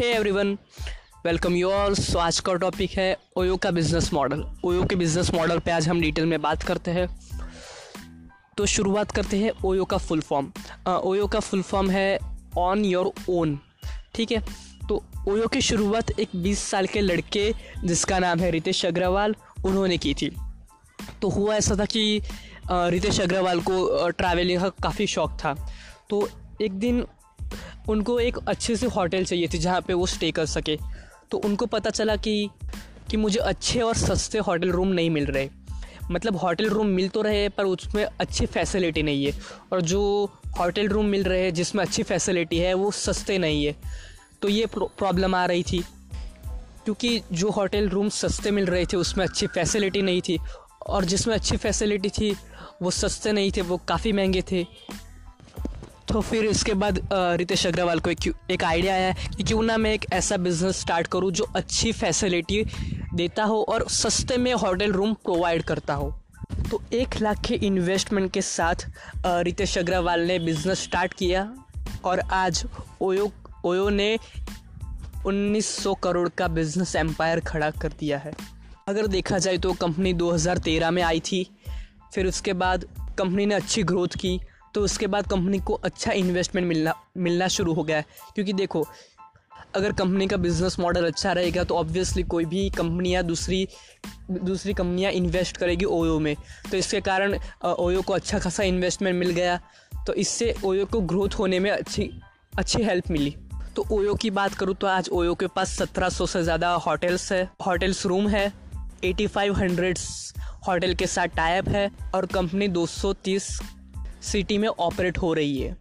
Hey everyone welcome you all so आज का topic है ओयो का बिज़नेस मॉडल ओयो के बिज़नेस मॉडल पे आज हम डिटेल में बात करते हैं। तो शुरुआत करते हैं ओयो का फुल फॉर्म ओयो का फुल फॉर्म है ऑन योर ओन ठीक है? तो ओयो की शुरुआत एक 20 साल के लड़के, जिसका नाम है रितेश अग्रवाल, उन्होंने की थी। तो हुआ ऐसा था कि रितेश अग्रवाल को ट्रैवलिंग का काफ़ी शौक था। तो एक दिन उनको एक अच्छे से होटल चाहिए थी जहाँ पे वो स्टे कर सके। तो उनको पता चला कि कि मुझे अच्छे और सस्ते होटल रूम नहीं मिल रहे। मतलब होटल रूम मिल तो रहे, पर उसमें अच्छी फैसिलिटी नहीं है। और जो होटल रूम मिल रहे हैं, जिसमें अच्छी फैसिलिटी है, वो सस्ते नहीं है। तो ये प्रॉब्लम आ रही थी। क्योंकि जो होटल रूम सस्ते मिल रहे थे, उसमें अच्छी फैसिलिटी नहीं थी। और जिसमें अच्छी फैसिलिटी थी, वो सस्ते नहीं थे, वो काफ़ी महँगे थे। तो फिर इसके बाद रितेश अग्रवाल को एक एक आइडिया आया कि क्यों ना मैं एक ऐसा बिज़नेस स्टार्ट करूँ जो अच्छी फैसिलिटी देता हो और सस्ते में होटल रूम प्रोवाइड करता हो। तो एक लाख के इन्वेस्टमेंट के साथ रितेश अग्रवाल ने बिज़नेस स्टार्ट किया और आज ओयो ओयो ने 1900 करोड़ का बिज़नेस एम्पायर खड़ा कर दिया है। अगर देखा जाए तो कंपनी 2013 में आई थी, फिर उसके बाद कंपनी ने अच्छी ग्रोथ की तो उसके बाद कंपनी को अच्छा इन्वेस्टमेंट मिलना मिलना शुरू हो गया है। क्योंकि देखो, अगर कंपनी का बिज़नेस मॉडल अच्छा रहेगा तो ऑब्वियसली कोई भी कंपनियाँ दूसरी दूसरी कंपनियाँ इन्वेस्ट करेगी ओयो में। तो इसके कारण ओयो को अच्छा खासा इन्वेस्टमेंट मिल गया। तो इससे ओयो को ग्रोथ होने में अच्छी अच्छी हेल्प मिली। तो ओयो की बात करूँ तो आज ओयो के पास 1700 से ज़्यादा होटल्स है। होटल्स रूम है 8500 होटल के साथ टाइप है, और कंपनी 230 सिटी में ऑपरेट हो रही है।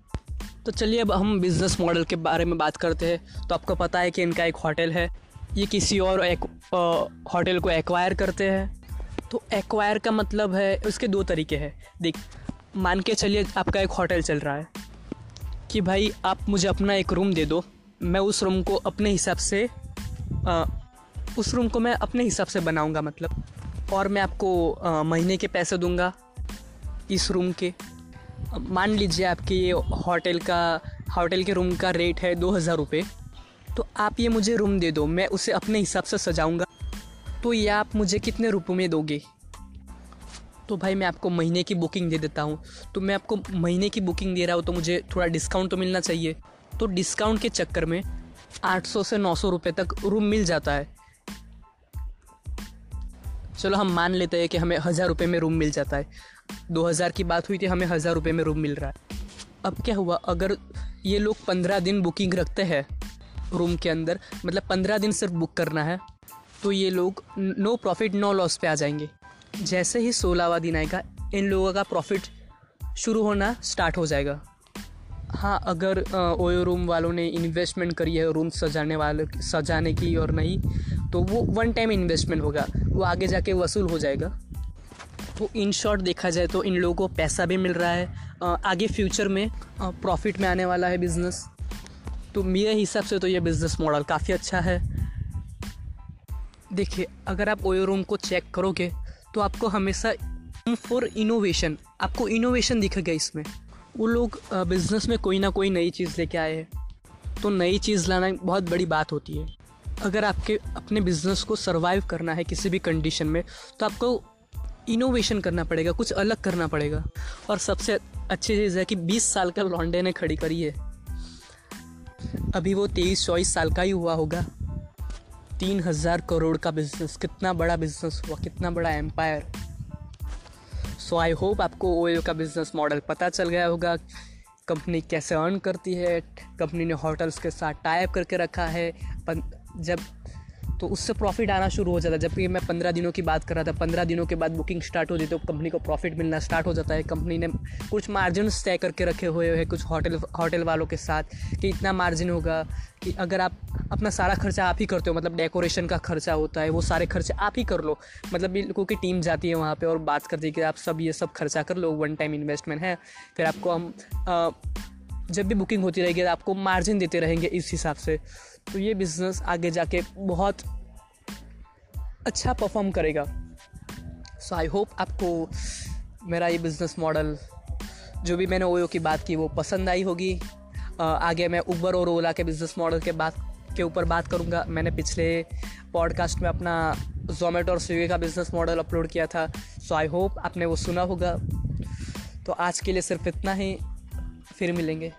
तो चलिए अब हम बिज़नेस मॉडल के बारे में बात करते हैं। तो आपको पता है कि इनका एक होटल है। ये किसी और एक होटल को एक्वायर करते हैं। तो एक्वायर का मतलब है उसके दो तरीके हैं। देख मान के चलिए आपका एक होटल चल रहा है। कि भाई आप मुझे अपना एक रूम दे दो। मैं उस रूम को अपने हिसाब से आ, उस रूम को मैं अपने हिसाब से बनाऊँगा मतलब। और मैं आपको आ, महीने के पैसे दूँगा इस रूम के। मान लीजिए आपके ये होटल का, होटल के रूम का रेट है दो हज़ार रुपये तो आप ये मुझे रूम दे दो, मैं उसे अपने हिसाब से सजाऊँगा। तो ये आप मुझे कितने रुपये में दोगे? तो भाई मैं आपको महीने की बुकिंग दे देता हूँ। तो मैं आपको महीने की बुकिंग दे रहा हूँ तो मुझे थोड़ा डिस्काउंट तो मिलना चाहिए। तो डिस्काउंट के चक्कर में 800 से 900 रुपए तक रूम मिल जाता है। चलो हम मान लेते हैं कि हमें हज़ार रुपये में रूम मिल जाता है। दो हज़ार की बात हुई थी, हमें हज़ार रुपये में रूम मिल रहा है। अब क्या हुआ? अगर ये लोग पंद्रह दिन बुकिंग रखते हैं रूम के अंदर मतलब पंद्रह दिन सिर्फ़ बुक करना है तो ये लोग नो प्रॉफिट नो लॉस पे आ जाएँगे। जैसे ही सोलहवा दिन आएगा इन लोगों का प्रॉफिट शुरू होना स्टार्ट हो जाएगा। हाँ अगर ओयो रूम वालों ने इन्वेस्टमेंट करी है रूम सजाने वाले, सजाने की और नहीं तो वो वन टाइम इन्वेस्टमेंट होगा। वो आगे जाके वसूल हो जाएगा। तो इन शॉर्ट देखा जाए तो इन लोगों को पैसा भी मिल रहा है। आगे फ्यूचर में प्रॉफिट में आने वाला है बिज़नेस तो मेरे हिसाब से तो ये बिज़नेस मॉडल काफ़ी अच्छा है। देखिए, अगर आप ओयो रूम को चेक करोगे तो आपको हमेशा फॉर इनोवेशन आपको इनोवेशन दिखेगा इसमें। वो लोग बिज़नेस में कोई ना कोई नई चीज़ लेके आए हैं। तो नई चीज़ लाना बहुत बड़ी बात होती है। अगर आपके, अपने बिज़नेस को सर्वाइव करना है किसी भी कंडीशन में तो आपको इनोवेशन करना पड़ेगा, कुछ अलग करना पड़ेगा। और सबसे अच्छी चीज़ है कि 20 साल का लॉन्डे ने खड़ी करी है। अभी वो तेईस चौबीस साल का ही हुआ होगा। तीन हज़ार करोड़ का बिज़नेस कितना बड़ा बिज़नेस हुआ, कितना बड़ा एम्पायर सो आई होप आपको ओयो का बिज़नेस मॉडल पता चल गया होगा। कंपनी कैसे अर्न करती है? कंपनी ने होटल्स के साथ टाइप करके रखा है। जब तो उससे प्रॉफिट आना शुरू हो जाता है। जबकि मैं पंद्रह दिनों की बात कर रहा था, पंद्रह दिनों के बाद बुकिंग स्टार्ट होती तो कंपनी को प्रॉफिट मिलना स्टार्ट हो जाता है। कंपनी ने कुछ मार्जिन तय करके रखे हुए हैं, कुछ होटल होटल वालों के साथ, कि इतना मार्जिन होगा, कि अगर आप अपना सारा खर्चा आप ही करते हो मतलब डेकोरेशन का खर्चा होता है, वो सारे खर्चे आप ही कर लो। मतलब बिल्कुल की टीम जाती है वहाँ पे और बात करती है कि आप सब ये सब खर्चा कर लो वन टाइम इन्वेस्टमेंट है। फिर आपको हम जब भी बुकिंग होती रहेगी, आपको मार्जिन देते रहेंगे इस हिसाब से। तो ये बिज़नेस आगे जाके बहुत अच्छा परफॉर्म करेगा। सो आई होप आपको मेरा ये बिज़नेस मॉडल जो भी मैंने ओयो की बात की, वो पसंद आई होगी। आगे मैं उबर और ओला के बिज़नेस मॉडल के बात, के ऊपर बात करूँगा। मैंने पिछले पॉडकास्ट में अपना जोमेटो और स्विगी का बिज़नेस मॉडल अपलोड किया था। सो आई होप आपने वो सुना होगा। तो आज के लिए सिर्फ़ इतना ही। फिर मिलेंगे।